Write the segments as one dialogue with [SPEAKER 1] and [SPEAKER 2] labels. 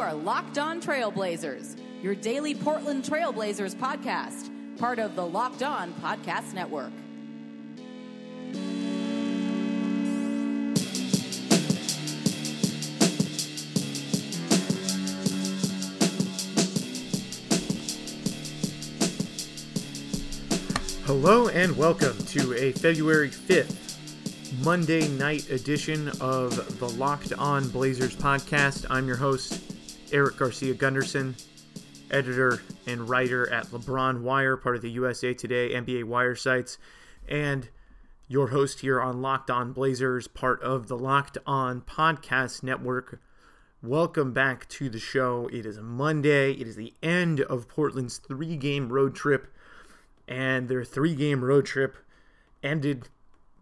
[SPEAKER 1] are Locked On Trailblazers, your daily Portland Trailblazers podcast, part of the Locked On Podcast Network.
[SPEAKER 2] Hello and welcome to a February 5th Monday night edition of the Locked On Blazers podcast. I'm your host, Eric Garcia Gunderson, editor and writer at LeBron Wire, part of the USA Today NBA Wire sites, and your host here on Locked On Blazers, part of the Locked On Podcast Network. Welcome back to the show. It is Monday. It is the end of Portland's three game road trip and their three game road trip ended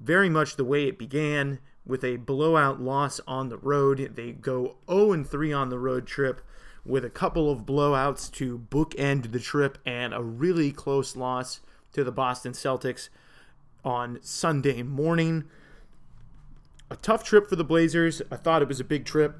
[SPEAKER 2] very much the way it began with a blowout loss on the road. They go 0 3 on the road trip with a couple of blowouts to bookend the trip and a really close loss to the Boston Celtics on Sunday morning. A tough trip for the Blazers. I thought it was a big trip.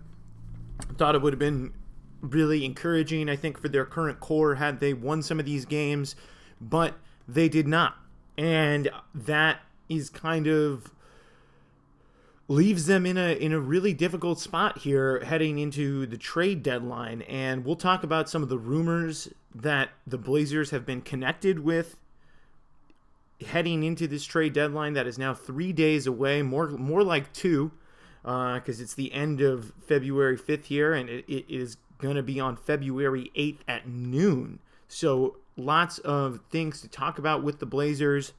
[SPEAKER 2] I thought it would have been really encouraging, I think, for their current core had they won some of these games, but they did not. And that is kind of leaves them in a in a really difficult spot here heading into the trade deadline. And we'll talk about some of the rumors that the Blazers have been connected with heading into this trade deadline that is now 3 days away more more like 2 because uh, it's the end of February 5th here and it, it is going to be on February 8th at noon. So lots of things to talk about with the Blazers,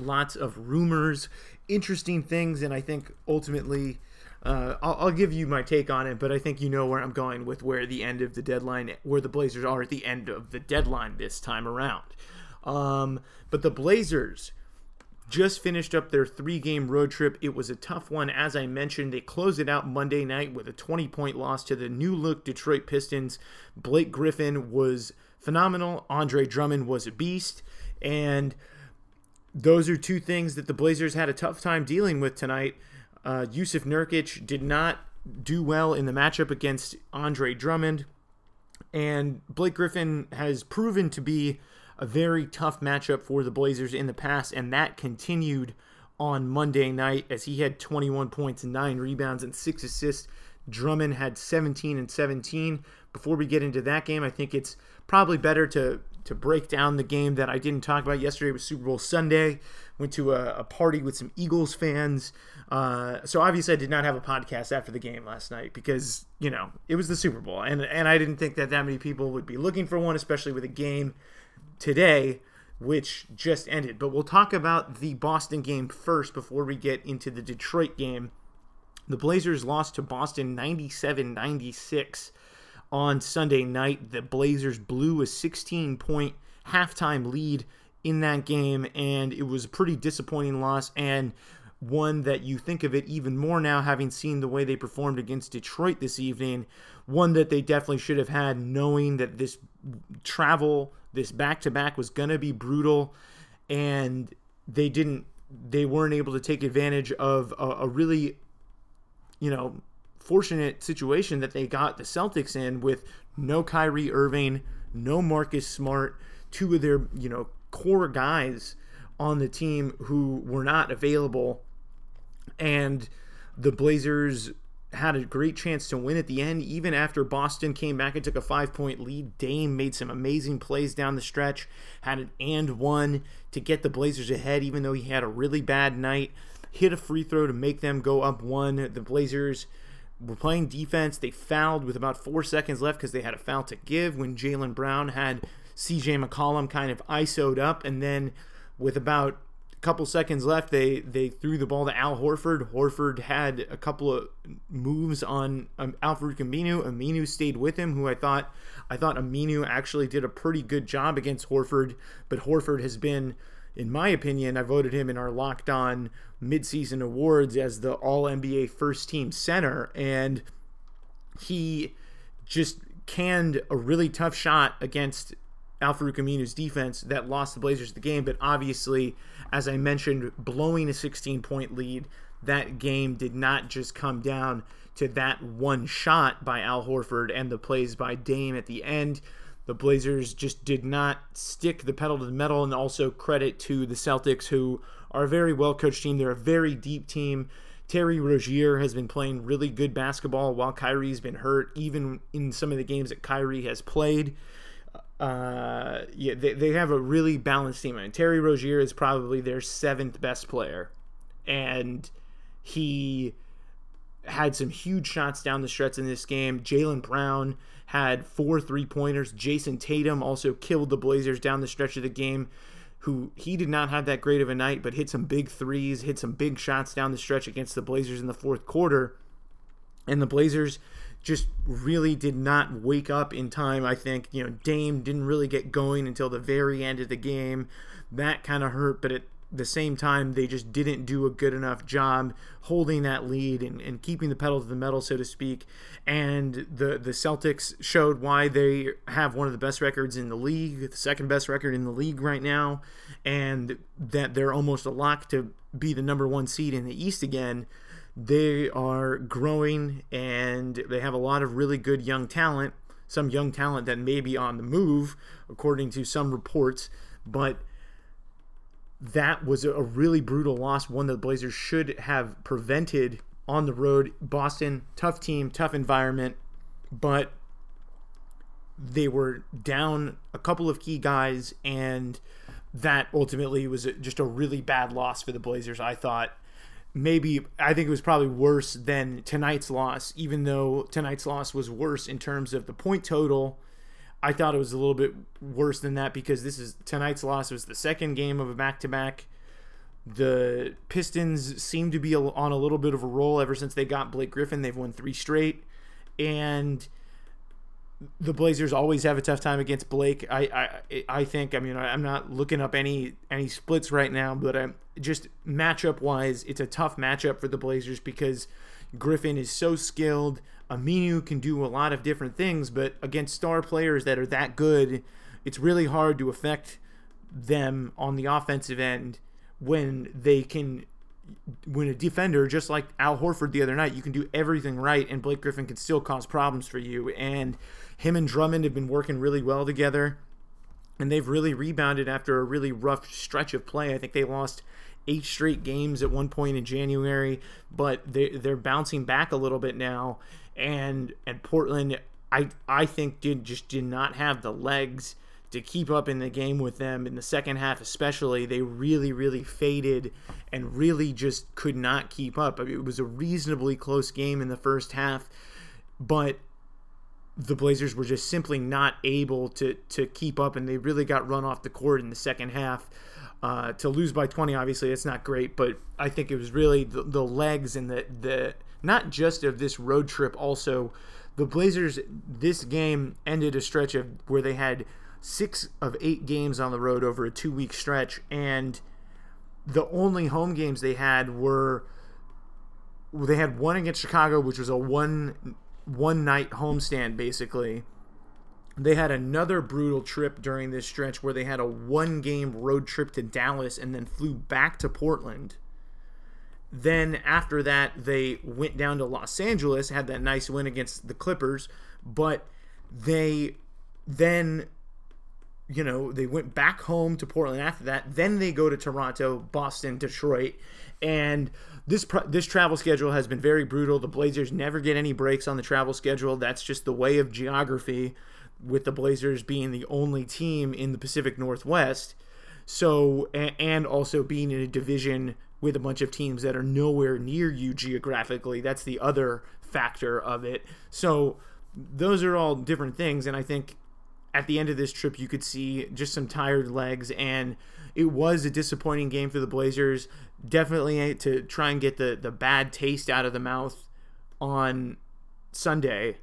[SPEAKER 2] lots of rumors, interesting things, and I think ultimately. Uh, I'll, I'll, give you my take on it, but I think you know where I'm going with where the end of the deadline, where the Blazers are at the end of the deadline this time around. Um, but the Blazers just finished up their three game road trip. It was a tough one. As I mentioned, they closed it out Monday night with a 20 point loss to the new look Detroit Pistons. Blake Griffin was phenomenal. Andre Drummond was a beast. And those are two things that the Blazers had a tough time dealing with tonight. Uh, Jusuf Nurkic did not do well in the matchup against Andre Drummond. And Blake Griffin has proven to be a very tough matchup for the Blazers in the past, and that continued on Monday night as he had 21 points, 9 rebounds, and 6 assists. Drummond had 17 and 17. Before we get into that game, I think it's probably better to to break down the game that I didn't talk about yesterday was Super Bowl Sunday. Went to a, a party with some Eagles fans. Uh, so obviously I did not have a podcast after the game last night because you know it was the Super Bowl and and I didn't think that that many people would be looking for one, especially with a game today which just ended. But we'll talk about the Boston game first before we get into the Detroit game. The Blazers lost to Boston 97 96 on Sunday night. The Blazers blew a 16 point halftime lead in that game, and it was a pretty disappointing loss and one that you think of it even more now, having seen the way they performed against Detroit this evening. One that they definitely should have had, knowing that this travel, this back to back was going to be brutal, and they didn't, they weren't able to take advantage of a, a really, you know, fortunate situation that they got the Celtics in with no Kyrie Irving, no Marcus Smart, two of their, you know, core guys on the team who were not available. And the Blazers had a great chance to win at the end, even after Boston came back and took a five point lead. Dame made some amazing plays down the stretch, had an and one to get the Blazers ahead, even though he had a really bad night. Hit a free throw to make them go up one. The Blazers were playing defense. They fouled with about four seconds left because they had a foul to give when Jaylen Brown had CJ McCollum kind of ISO'd up. And then with about a couple seconds left, they, they threw the ball to Al Horford. Horford had a couple of moves on um, Al-Farouq Aminu. Aminu stayed with him, who I thought I thought Aminu actually did a pretty good job against Horford, but Horford has been – in my opinion, I voted him in our locked on midseason awards as the all NBA first team center. And he just canned a really tough shot against Al-Farouq Aminu's defense that lost the Blazers the game. But obviously, as I mentioned, blowing a 16 point lead, that game did not just come down to that one shot by Al Horford and the plays by Dame at the end. The Blazers just did not stick the pedal to the metal, and also credit to the Celtics, who are a very well coached team. They're a very deep team. Terry Rozier has been playing really good basketball while Kyrie's been hurt, even in some of the games that Kyrie has played. Uh, yeah, they, they have a really balanced team. I mean, Terry Rozier is probably their seventh best player, and he had some huge shots down the stretch in this game. Jaylen Brown had four three pointers. Jayson Tatum also killed the Blazers down the stretch of the game. Who he did not have that great of a night, but hit some big threes, hit some big shots down the stretch against the Blazers in the fourth quarter. And the Blazers just really did not wake up in time. I think, you know, Dame didn't really get going until the very end of the game. That kind of hurt, but at the same time, they just didn't do a good enough job holding that lead and, and keeping the pedal to the metal, so to speak. And the, the Celtics showed why they have one of the best records in the league, the second best record in the league right now, and that they're almost a lock to be the number one seed in the East again they are growing and they have a lot of really good young talent. Some young talent that may be on the move, according to some reports. But that was a really brutal loss, one that the Blazers should have prevented on the road. Boston, tough team, tough environment, but they were down a couple of key guys, and that ultimately was just a really bad loss for the Blazers, I thought maybe I think it was probably worse than tonight's loss, even though tonight's loss was worse in terms of the point total. I thought it was a little bit worse than that because this is tonight's loss was the second game of a back to back. The Pistons seem to be on a little bit of a roll ever since they got Blake Griffin. They've won three straight, and the Blazers always have a tough time against Blake. I I, I think. I mean, I'm not looking up any any splits right now, but I'm just matchup wise, it's a tough matchup for the Blazers because Griffin is so skilled. Aminu can do a lot of different things, but against star players that are that good, it's really hard to affect them on the offensive end when they can when a defender, just like Al Horford the other night, you can do everything right, and Blake Griffin can still cause problems for you. And him and Drummond have been working really well together, and they've really rebounded after a really rough stretch of play. I think they lost eight straight games at one point in January, but they they're bouncing back a little bit now. And and Portland, I I think did just did not have the legs to keep up in the game with them in the second half, especially. They really, really faded and really just could not keep up. I mean, it was a reasonably close game in the first half, but the Blazers were just simply not able to to keep up, and they really got run off the court in the second half. Uh, to lose by 20, obviously, it's not great, but I think it was really the, the legs and the the not just of this road trip, also the Blazers. This game ended a stretch of where they had six of eight games on the road over a two week stretch, and the only home games they had were they had one against Chicago, which was a one one night homestand basically. They had another brutal trip during this stretch where they had a one game road trip to Dallas and then flew back to Portland. Then after that, they went down to Los Angeles, had that nice win against the Clippers, but they then you know, they went back home to Portland after that. Then they go to Toronto, Boston, Detroit, and this this travel schedule has been very brutal. The Blazers never get any breaks on the travel schedule. That's just the way of geography, with the Blazers being the only team in the Pacific Northwest. So, and also being in a division with a bunch of teams that are nowhere near you geographically. That's the other factor of it. So, those are all different things, and I think at the end of this trip, you could see just some tired legs, and it was a disappointing game for the Blazers. Definitely to try and get the, the bad taste out of the mouth on Sunday.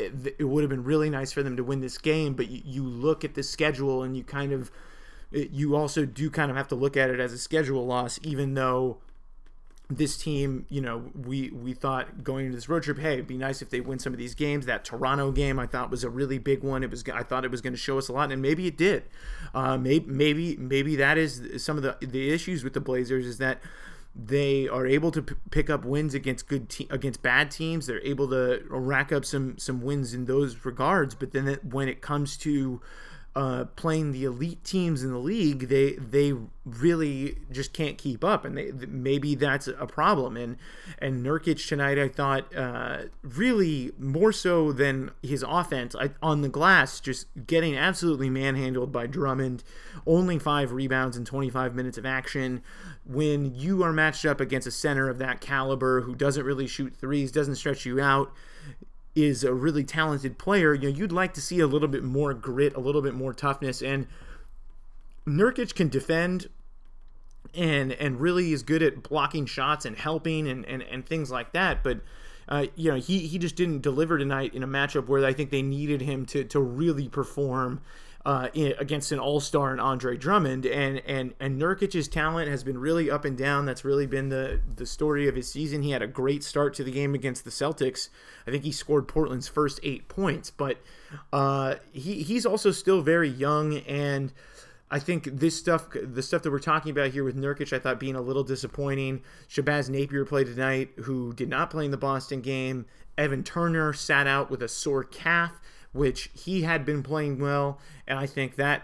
[SPEAKER 2] It, it would have been really nice for them to win this game, but you, you look at the schedule and you kind of, you also do kind of have to look at it as a schedule loss, even though this team, you know, we we thought going into this road trip, hey, it'd be nice if they win some of these games. That Toronto game, I thought was a really big one. It was, I thought it was going to show us a lot, and maybe it did. Uh, maybe maybe maybe that is some of the the issues with the Blazers is that they are able to p- pick up wins against good te- against bad teams. They're able to rack up some some wins in those regards. But then when it comes to uh, playing the elite teams in the league, they they really just can't keep up, and they, maybe that's a problem. And and Nurkic tonight, I thought, uh, really more so than his offense I, on the glass, just getting absolutely manhandled by Drummond. Only five rebounds in 25 minutes of action. When you are matched up against a center of that caliber who doesn't really shoot threes, doesn't stretch you out is a really talented player, you know, you'd like to see a little bit more grit, a little bit more toughness. And Nurkic can defend and and really is good at blocking shots and helping and, and, and things like that. But uh, you know, he, he just didn't deliver tonight in a matchup where I think they needed him to to really perform uh, in, against an all-star and Andre Drummond, and and and Nurkic's talent has been really up and down. That's really been the the story of his season. He had a great start to the game against the Celtics. I think he scored Portland's first eight points, but uh, he he's also still very young and. I think this stuff, the stuff that we're talking about here with Nurkic, I thought being a little disappointing. Shabazz Napier played tonight, who did not play in the Boston game. Evan Turner sat out with a sore calf which he had been playing well. And I think that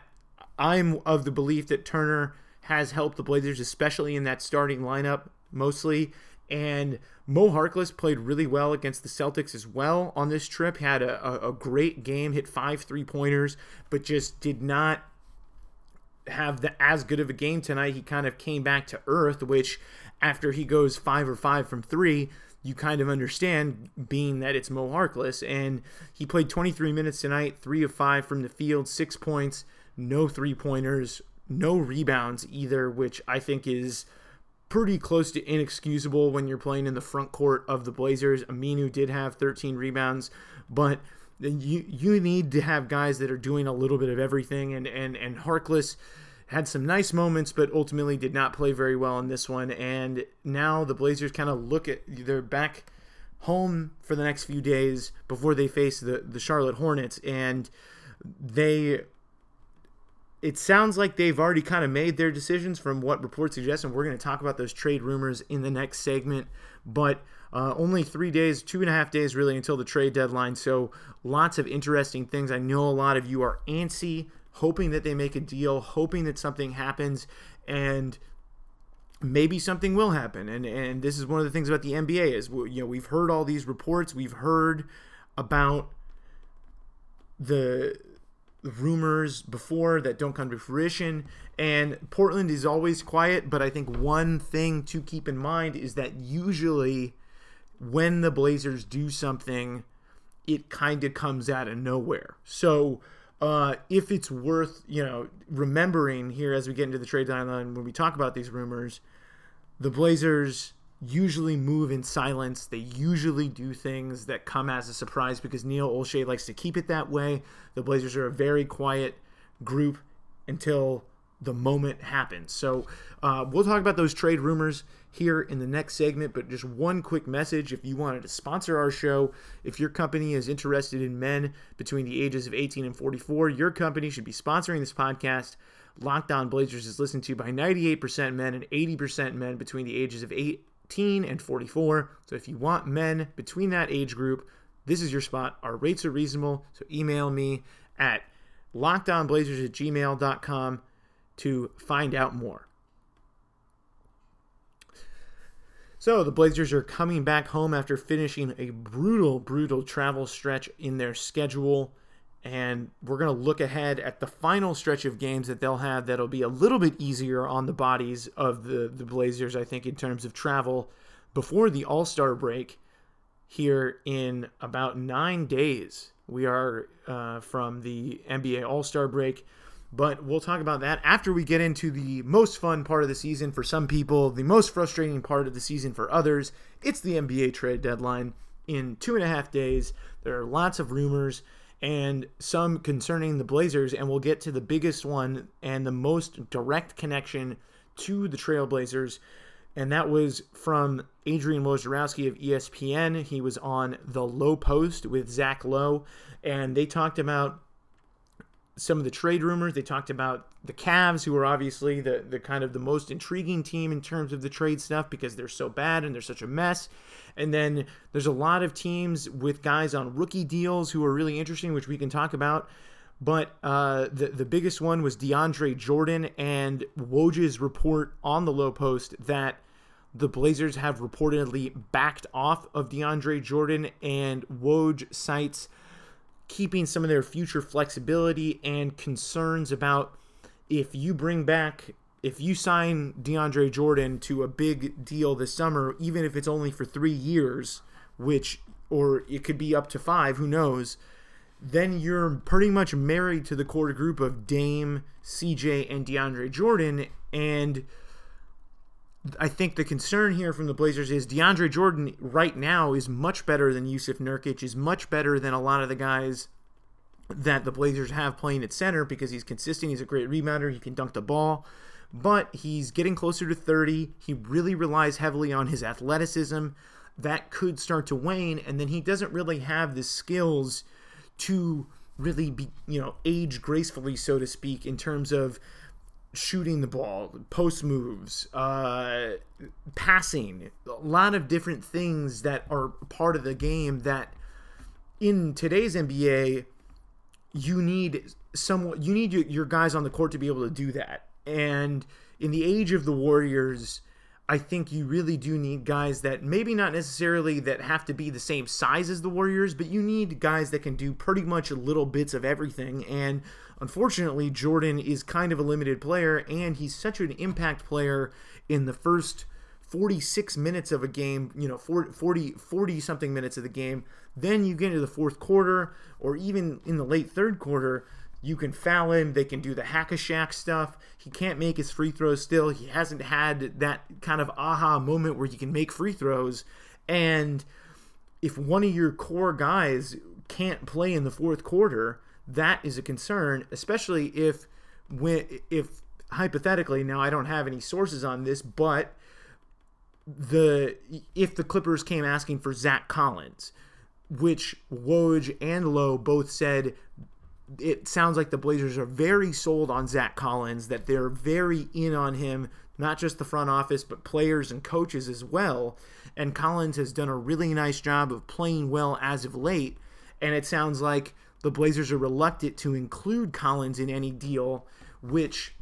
[SPEAKER 2] I'm of the belief that Turner has helped the Blazers, especially in that starting lineup mostly. And Mo Harkless played really well against the Celtics as well on this trip. Had a, a, great game, hit five three pointers, but just did not have the as good of a game tonight. He kind of came back to earth, which after he goes five or five from three, you kind of understand being that it's Mo Harkless. And he played 23 minutes tonight, three of five from the field, six points, no three pointers, no rebounds either, which I think is pretty close to inexcusable when you're playing in the front court of the Blazers. Aminu did have 13 rebounds, but you you need to have guys that are doing a little bit of everything and and and Harkless had some nice moments, but ultimately did not play very well in this one. And now the Blazers kind of look at they're back home for the next few days before they face the the Charlotte Hornets, and they. It sounds like they've already kind of made their decisions from what reports suggest, and we're going to talk about those trade rumors in the next segment. But uh, only three days, two and a half days really until the trade deadline. So lots of interesting things. I know a lot of you are antsy hoping that they make a deal, hoping that something happens, and maybe something will happen. And and this is one of the things about the NBA is you know we've heard all these reports, we've heard about the rumors before that don't come to fruition. And Portland is always quiet but I think one thing to keep in mind is that usually when the Blazers do something it kind of comes out of nowhere. So uh, if it's worth you know remembering here as we get into the trade deadline when we talk about these rumors, the Blazers usually move in silence. They usually do things that come as a surprise because Neil Olshey likes to keep it that way. The Blazers are a very quiet group until the moment happens. So uh, we'll talk about those trade rumors here in the next segment. But just one quick message if you wanted to sponsor our show, if your company is interested in men between the ages of 18 and 44, your company should be sponsoring this podcast. Locked On Blazers is listened to by 98% men and 80% men between the ages of 18 and 44. So if you want men between that age group, this is your spot. Our rates are reasonable. So email me at lockdownblazers at gmail.com to find out more. So the Blazers are coming back home after finishing a brutal, brutal travel stretch in their schedule. And we're going to look ahead at the final stretch of games that they'll have that'll be a little bit easier on the bodies of the, the Blazers, I think, in terms of travel before the All Star break here in about nine days. We are uh, from the NBA All Star break. But we'll talk about that after we get into the most fun part of the season for some people, the most frustrating part of the season for others. It's the NBA trade deadline in two and a half days. There are lots of rumors and some concerning the Blazers, and we'll get to the biggest one and the most direct connection to the Trailblazers. And that was from Adrian Wojnarowski of ESPN. He was on The Low Post with Zach Lowe, and they talked about some of the trade rumors. They talked about the Cavs, who are obviously the the kind of the most intriguing team in terms of the trade stuff because they're so bad and they're such a mess. And then there's a lot of teams with guys on rookie deals who are really interesting, which we can talk about. But uh, the the biggest one was DeAndre Jordan and Woj's report on the low post that the Blazers have reportedly backed off of DeAndre Jordan, and Woj cites keeping some of their future flexibility and concerns about if you bring back if you sign DeAndre Jordan to a big deal this summer, even if it's only for three years, which or it could be up to five, who knows, then you're pretty much married to the core group of Dame, CJ, and DeAndre Jordan. And I think the concern here from the Blazers is DeAndre Jordan right now is much better than Jusuf Nurkic, is much better than a lot of the guys that the Blazers have playing at center because he's consistent. He's a great rebounder. He can dunk the ball, but he's getting closer to 30. He really relies heavily on his athleticism. That could start to wane, and then he doesn't really have the skills to really be, you know, age gracefully, so to speak, in terms of shooting the ball, post moves, uh, passing, a lot of different things that are part of the game that in today's NBA, you need someone, you need your guys on the court to be able to do that. And in the age of the Warriors, I think you really do need guys that maybe not necessarily that have to be the same size as the Warriors, but you need guys that can do pretty much little bits of everything. And unfortunately, Jordan is kind of a limited player, and he's such an impact player in the first 46 minutes of a game, you know, 40, 40 something minutes of the game. Then you get into the fourth quarter, or even in the late third quarter, you can foul him. They can do the hack a Shaq stuff. He can't make his free throws still. He hasn't had that kind of aha moment where he can make free throws. And if one of your core guys can't play in the fourth quarter, that is a concern, especially if when if hypothetically now I don't have any sources on this, but the if the Clippers came asking for Zach Collins, which Woj and Lowe both said it sounds like the Blazers are very sold on Zach Collins, that they're very in on him, not just the front office, but players and coaches as well. And Collins has done a really nice job of playing well as of late. And it sounds like the Blazers are reluctant to include Collins in any deal, which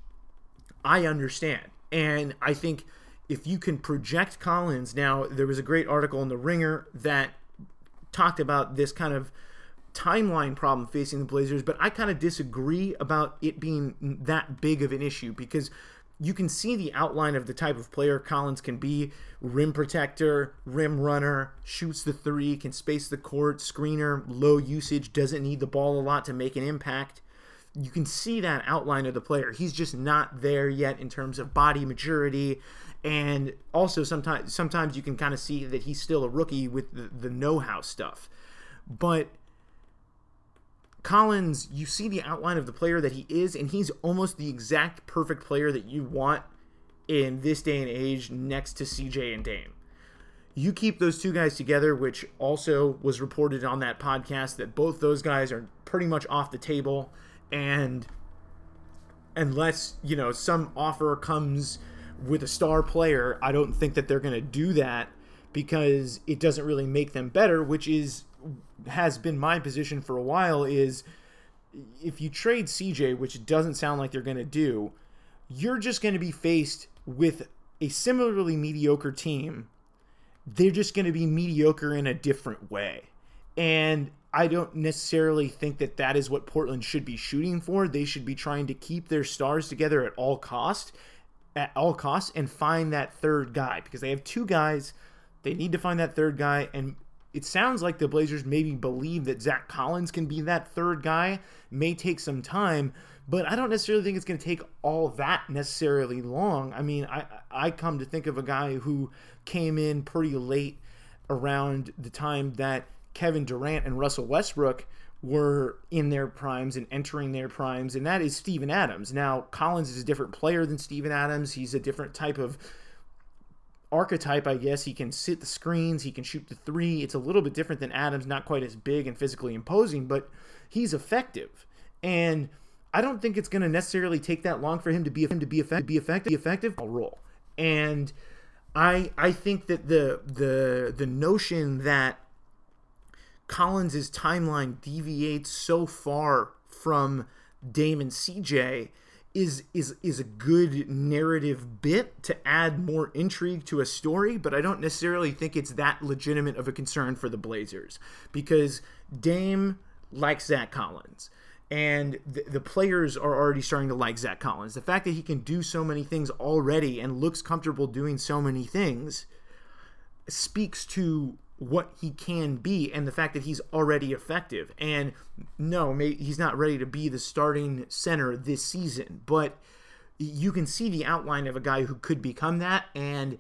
[SPEAKER 2] I understand. And I think if you can project Collins, now there was a great article in The Ringer that talked about this kind of timeline problem facing the Blazers, but I kind of disagree about it being that big of an issue because you can see the outline of the type of player Collins can be rim protector, rim runner, shoots the three, can space the court, screener, low usage, doesn't need the ball a lot to make an impact. You can see that outline of the player. He's just not there yet in terms of body maturity. And also sometimes sometimes you can kind of see that he's still a rookie with the, the know-how stuff. But Collins, you see the outline of the player that he is, and he's almost the exact perfect player that you want in this day and age next to CJ and Dame. You keep those two guys together, which also was reported on that podcast that both those guys are pretty much off the table. And unless, you know, some offer comes with a star player, I don't think that they're going to do that because it doesn't really make them better, which is has been my position for a while is if you trade CJ, which doesn't sound like they're going to do, you're just going to be faced with a similarly mediocre team. They're just going to be mediocre in a different way. And I don't necessarily think that that is what Portland should be shooting for. They should be trying to keep their stars together at all cost, at all costs, and find that third guy because they have two guys. They need to find that third guy, and it sounds like the Blazers maybe believe that Zach Collins can be that third guy. May take some time, but I don't necessarily think it's going to take all that necessarily long. I mean, I I come to think of a guy who came in pretty late around the time that Kevin Durant and Russell Westbrook were in their primes and entering their primes, and that is Steven Adams. Now, Collins is a different player than Steven Adams. He's a different type of archetype, I guess. He can sit the screens, he can shoot the three. It's a little bit different than Adams, not quite as big and physically imposing, but he's effective. And I don't think it's going to necessarily take that long for him to be him to be effective, be effective, be effective role. And I I think that the the the notion that Collins's timeline deviates so far from Dame and CJ is is is a good narrative bit to add more intrigue to a story, but I don't necessarily think it's that legitimate of a concern for the Blazers because Dame likes Zach Collins. And the, the players are already starting to like Zach Collins. The fact that he can do so many things already and looks comfortable doing so many things speaks to what he can be and the fact that he's already effective. And no, he's not ready to be the starting center this season, but you can see the outline of a guy who could become that. And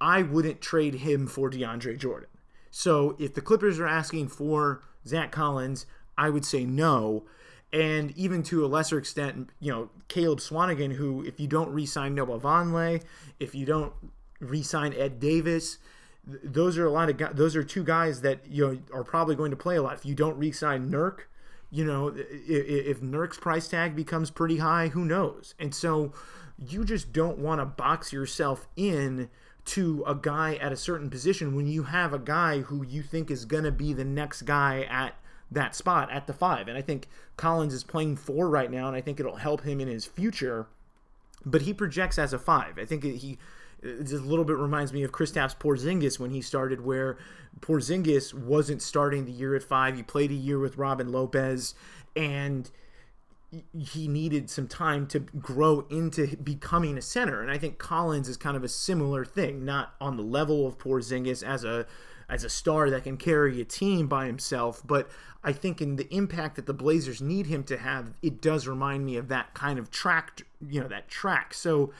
[SPEAKER 2] I wouldn't trade him for DeAndre Jordan. So if the Clippers are asking for Zach Collins, I would say no. And even to a lesser extent, you know, Caleb Swanigan, who, if you don't re sign Noah Vonleh, if you don't re sign Ed Davis, those are a lot of guys. Those are two guys that you know are probably going to play a lot. If you don't re-sign Nurk, you know if, if Nurk's price tag becomes pretty high, who knows? And so you just don't want to box yourself in to a guy at a certain position when you have a guy who you think is going to be the next guy at that spot at the five. And I think Collins is playing four right now, and I think it'll help him in his future. But he projects as a five. I think he it a little bit reminds me of Kristaps Porzingis when he started, where Porzingis wasn't starting the year at five. He played a year with Robin Lopez, and he needed some time to grow into becoming a center. And I think Collins is kind of a similar thing, not on the level of Porzingis as a as a star that can carry a team by himself, but I think in the impact that the Blazers need him to have, it does remind me of that kind of track, you know, that track. So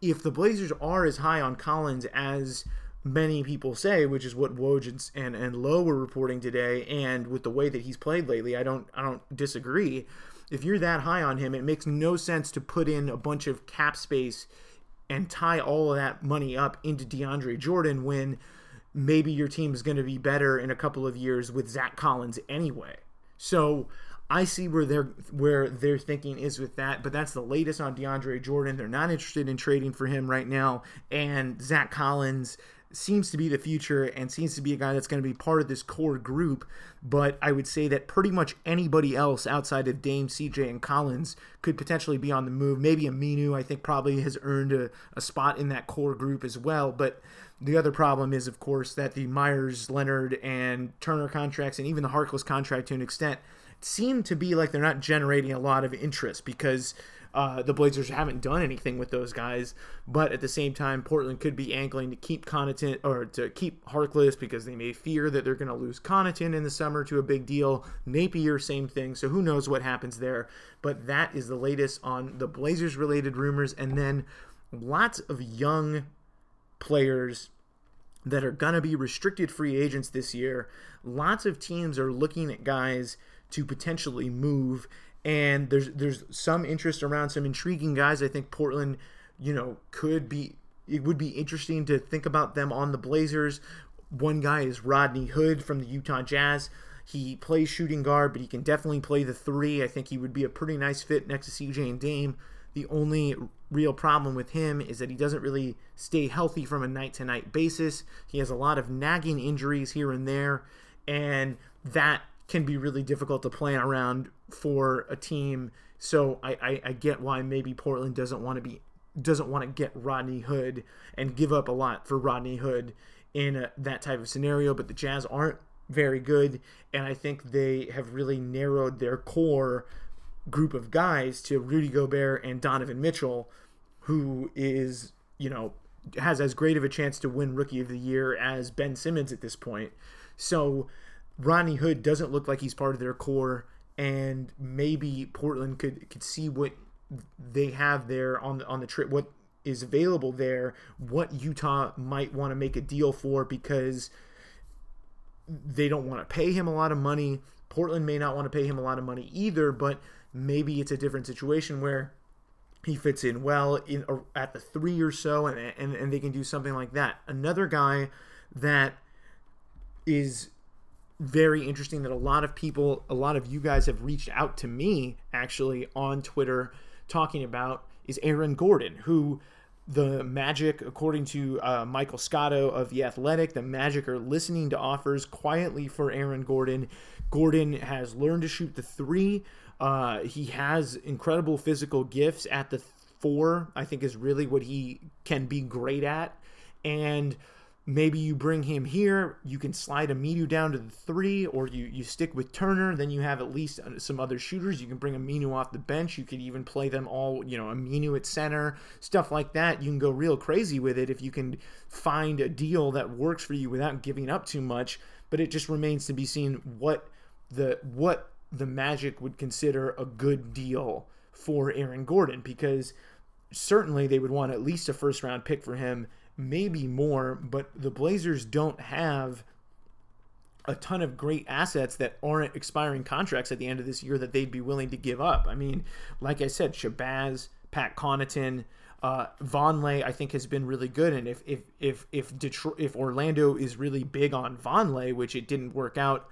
[SPEAKER 2] if the Blazers are as high on Collins as many people say, which is what Woj and, and, Lowe were reporting today, and with the way that he's played lately, I don't I don't disagree. If you're that high on him, it makes no sense to put in a bunch of cap space and tie all of that money up into DeAndre Jordan when maybe your team is going to be better in a couple of years with Zach Collins anyway. So I see where their where their thinking is with that, but that's the latest on DeAndre Jordan. They're not interested in trading for him right now, and Zach Collins seems to be the future and seems to be a guy that's going to be part of this core group. But I would say that pretty much anybody else outside of Dame, CJ, and Collins could potentially be on the move. Maybe Aminu, I think, probably has earned a, a spot in that core group as well. But the other problem is, of course, that the Meyers, Leonard, and Turner contracts, and even the Harkless contract to an extent, seem to be like they're not generating a lot of interest because uh, the Blazers haven't done anything with those guys. But at the same time, Portland could be angling to keep Connaughton or to keep Harkless because they may fear that they're going to lose Connaughton in the summer to a big deal. Napier, same thing. So who knows what happens there? But that is the latest on the Blazers related rumors. And then lots of young players that are going to be restricted free agents this year. Lots of teams are looking at guys to potentially move. And there's there's some interest around some intriguing guys. I think Portland, you know, could be it would be interesting to think about them on the Blazers. One guy is Rodney Hood from the Utah Jazz. He plays shooting guard, but he can definitely play the three. I think he would be a pretty nice fit next to CJ and Dame. The only real problem with him is that he doesn't really stay healthy from a night to night basis. He has a lot of nagging injuries here and there, and that can be really difficult to plan around for a team. So I, I, I get why maybe Portland doesn't want to be doesn't want to get Rodney Hood and give up a lot for Rodney Hood in a, that type of scenario. But the Jazz aren't very good, and I think they have really narrowed their core group of guys to Rudy Gobert and Donovan Mitchell, who is you know has as great of a chance to win Rookie of the Year as Ben Simmons at this point. So Rodney Hood doesn't look like he's part of their core, and maybe Portland could could see what they have there on the on the trip, what is available there, what Utah might want to make a deal for because they don't want to pay him a lot of money. Portland may not want to pay him a lot of money either, but maybe it's a different situation where he fits in well in uh, at the three or so, and, and and they can do something like that. Another guy that is very interesting that a lot of people, a lot of you guys have reached out to me actually on Twitter talking about is Aaron Gordon, who the Magic, according to uh, Michael Scotto of The Athletic, the Magic are listening to offers quietly for Aaron Gordon. Gordon has learned to shoot the three. Uh, he has incredible physical gifts at the four, I think, is really what he can be great at. And maybe you bring him here you can slide Aminu down to the three or you, you stick with turner then you have at least uh, some other shooters. You can bring Aminu off the bench. You could even play them all you know Aminu at center stuff like that. You can go real crazy with it if you can find a deal that works for you without giving up too much but it just remains to be seen what the what the magic would consider a good deal for aaron gordon because certainly they would want at least a first round pick for him maybe more, but the Blazers don't have a ton of great assets that aren't expiring contracts at the end of this year that they'd be willing to give up. I mean, like I said, Shabazz, Pat Connaughton, uh, Vonleh, I think has been really good, and if if if if Detroit, if Orlando is really big on Vonleh, which it didn't work out,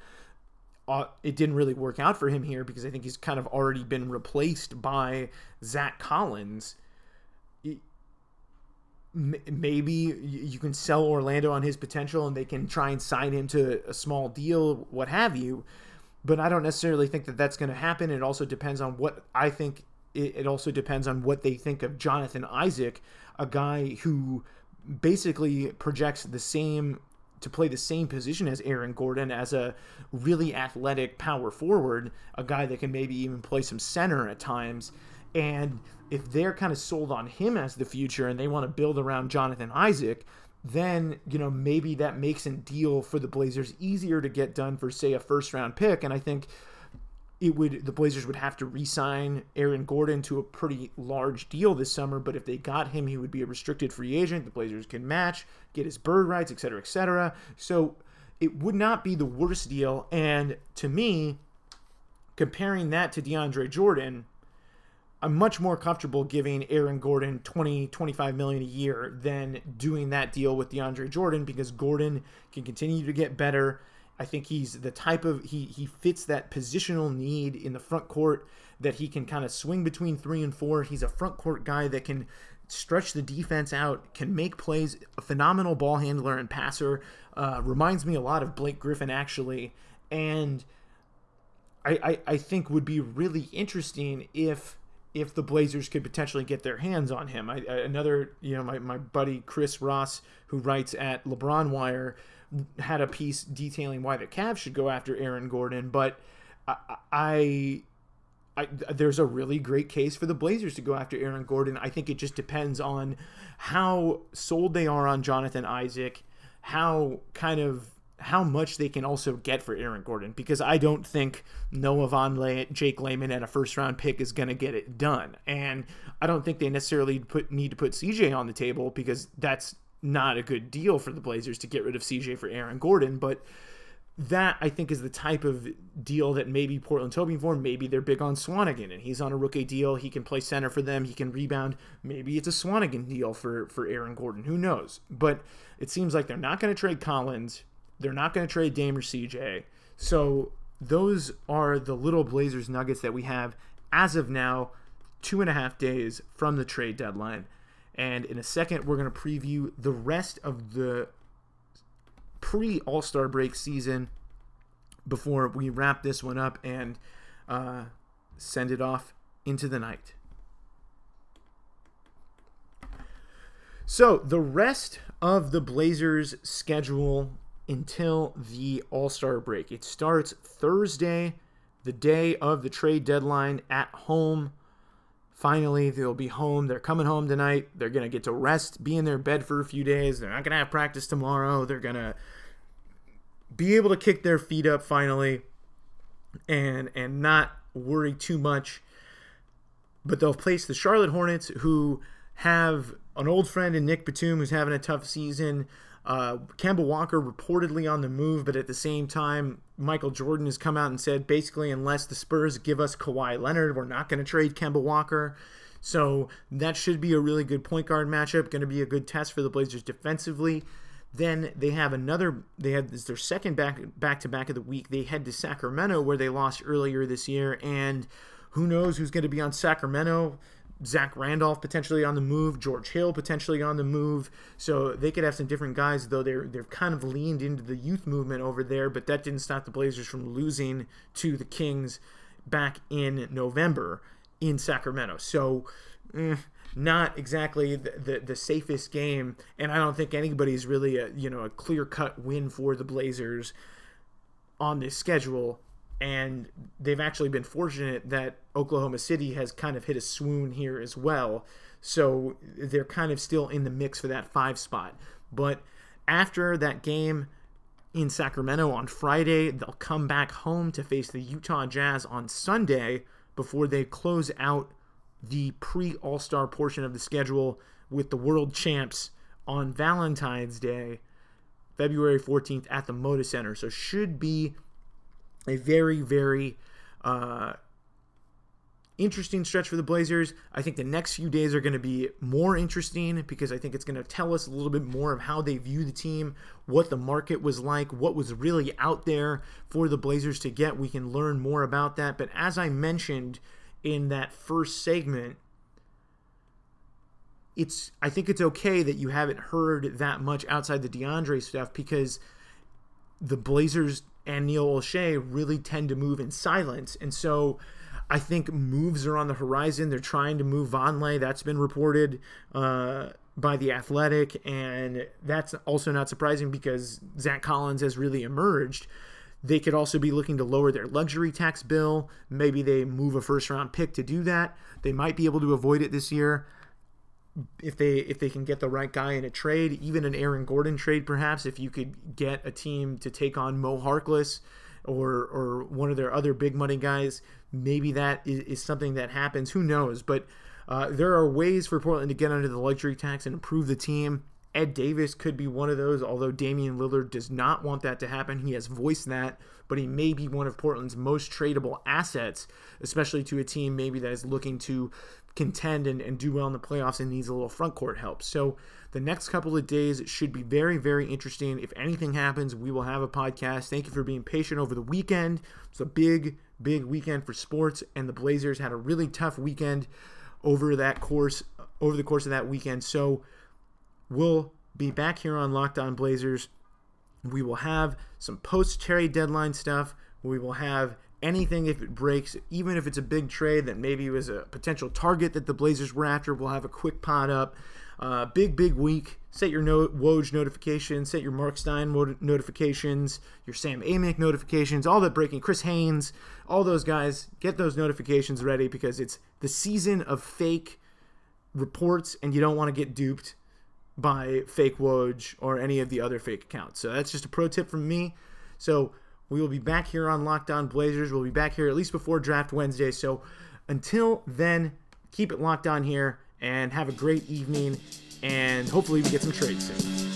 [SPEAKER 2] uh, it didn't really work out for him here because I think he's kind of already been replaced by Zach Collins maybe you can sell Orlando on his potential and they can try and sign him to a small deal, what have you. But I don't necessarily think that that's going to happen. It also depends on what I think. It also depends on what they think of Jonathan Isaac, a guy who basically projects the same to play the same position as Aaron Gordon as a really athletic power forward, a guy that can maybe even play some center at times. And if they're kind of sold on him as the future and they want to build around Jonathan Isaac, then you know maybe that makes a deal for the Blazers easier to get done for say a first round pick. And I think it would the Blazers would have to re-sign Aaron Gordon to a pretty large deal this summer. But if they got him, he would be a restricted free agent. The Blazers can match, get his bird rights, etc., etc. So it would not be the worst deal. And to me, comparing that to DeAndre Jordan I'm much more comfortable giving Aaron Gordon 20, 25 million a year than doing that deal with DeAndre Jordan because Gordon can continue to get better. I think he's the type of he he fits that positional need in the front court that he can kind of swing between three and four. He's a front court guy that can stretch the defense out, can make plays, a phenomenal ball handler and passer. Uh, reminds me a lot of Blake Griffin actually, and I, I I think would be really interesting if if the Blazers could potentially get their hands on him. I, I, another, you know, my, my buddy Chris Ross, who writes at LeBron Wire, had a piece detailing why the Cavs should go after Aaron Gordon, but I, I, I, there's a really great case for the Blazers to go after Aaron Gordon. I think it just depends on how sold they are on Jonathan Isaac, how kind of how much they can also get for Aaron Gordon because I don't think Noah Vonleh, Jake Layman, and a first round pick is going to get it done. And I don't think they necessarily put need to put CJ on the table because that's not a good deal for the Blazers to get rid of CJ for Aaron Gordon. But that I think is the type of deal that maybe Portland's hoping for. Maybe they're big on Swanigan and he's on a rookie deal. He can play center for them. He can rebound. Maybe it's a Swanigan deal for for Aaron Gordon. Who knows? But it seems like they're not going to trade Collins they're not going to trade Dame or CJ. So those are the little Blazers nuggets that we have as of now, two and a half days from the trade deadline. And in a second, we're going to preview the rest of the pre All Star break season before we wrap this one up and uh, send it off into the night. So, the rest of the Blazers' schedule until the All Star break. It starts Thursday, the day of the trade deadline at home. Finally, they'll be home. They're coming home tonight. They're going to get to rest, be in their bed for a few days. They're not going to have practice tomorrow. They're going to be able to kick their feet up finally and and not worry too much. But they'll place the Charlotte Hornets who have an old friend in Nick Batum who's having a tough season. Uh, Kemba Walker reportedly on the move, but at the same time, Michael Jordan has come out and said basically, unless the Spurs give us Kawhi Leonard, we're not going to trade Kemba Walker. So that should be a really good point guard matchup. Going to be a good test for the Blazers defensively. Then they have another. They had this their second back back to back of the week. They head to Sacramento where they lost earlier this year, and who knows who's going to be on Sacramento? Zach Randolph potentially on the move, George Hill potentially on the move. So they could have some different guys, though they're they've kind of leaned into the youth movement over there, but that didn't stop the Blazers from losing to the Kings back in November in Sacramento. So eh, not exactly the, the, the safest game, and I don't think anybody's really a you know a clear cut win for the Blazers on this schedule and they've actually been fortunate that Oklahoma City has kind of hit a swoon here as well. So they're kind of still in the mix for that five spot. But after that game in Sacramento on Friday, they'll come back home to face the Utah Jazz on Sunday before they close out the pre All Star portion of the schedule with the world champs on Valentine's Day, February 14th at the Moda Center. So should be a very, very uh, interesting stretch for the Blazers. I think the next few days are going to be more interesting because I think it's going to tell us a little bit more of how they view the team, what the market was like, what was really out there for the Blazers to get. We can learn more about that. But as I mentioned in that first segment, it's I think it's okay that you haven't heard that much outside the DeAndre stuff because the Blazers and Neil Olshey really tend to move in silence. And so I think moves are on the horizon. They're trying to move Vonleh. That's been reported uh, by The Athletic. And that's also not surprising because Zach Collins has really emerged. They could also be looking to lower their luxury tax bill. Maybe they move a first round pick to do that. They might be able to avoid it this year if they if they can get the right guy in a trade, even an Aaron Gordon trade, perhaps if you could get a team to take on Mo Harkless or or one of their other big money guys, maybe that is, is something that happens. Who knows? But uh, there are ways for Portland to get under the luxury tax and improve the team. Ed Davis could be one of those, although Damian Lillard does not want that to happen. He has voiced that, but he may be one of Portland's most tradable assets, especially to a team maybe that is looking to contend and, and do well in the playoffs and needs a little front court help. So the next couple of days should be very, very interesting. If anything happens, we will have a podcast. Thank you for being patient over the weekend. It's a big, big weekend for sports, and the Blazers had a really tough weekend over that course, over the course of that weekend. So we'll be back here on Locked On Blazers. We will have some post trade deadline stuff. We will have anything if it breaks, even if it's a big trade that maybe was a potential target that the Blazers were after, we'll have a quick pot up. Uh, big, big week. Set your no- Woj notifications, set your Mark Stein notifications, your Sam Amick notifications, all that breaking. Chris Haynes, all those guys, get those notifications ready because it's the season of fake reports and you don't want to get duped by fake Woj or any of the other fake accounts. So that's just a pro tip from me. So we will be back here on Locked On Blazers. We'll be back here at least before Draft Wednesday. So until then, keep it locked on here and have a great evening. And hopefully, we get some trades soon.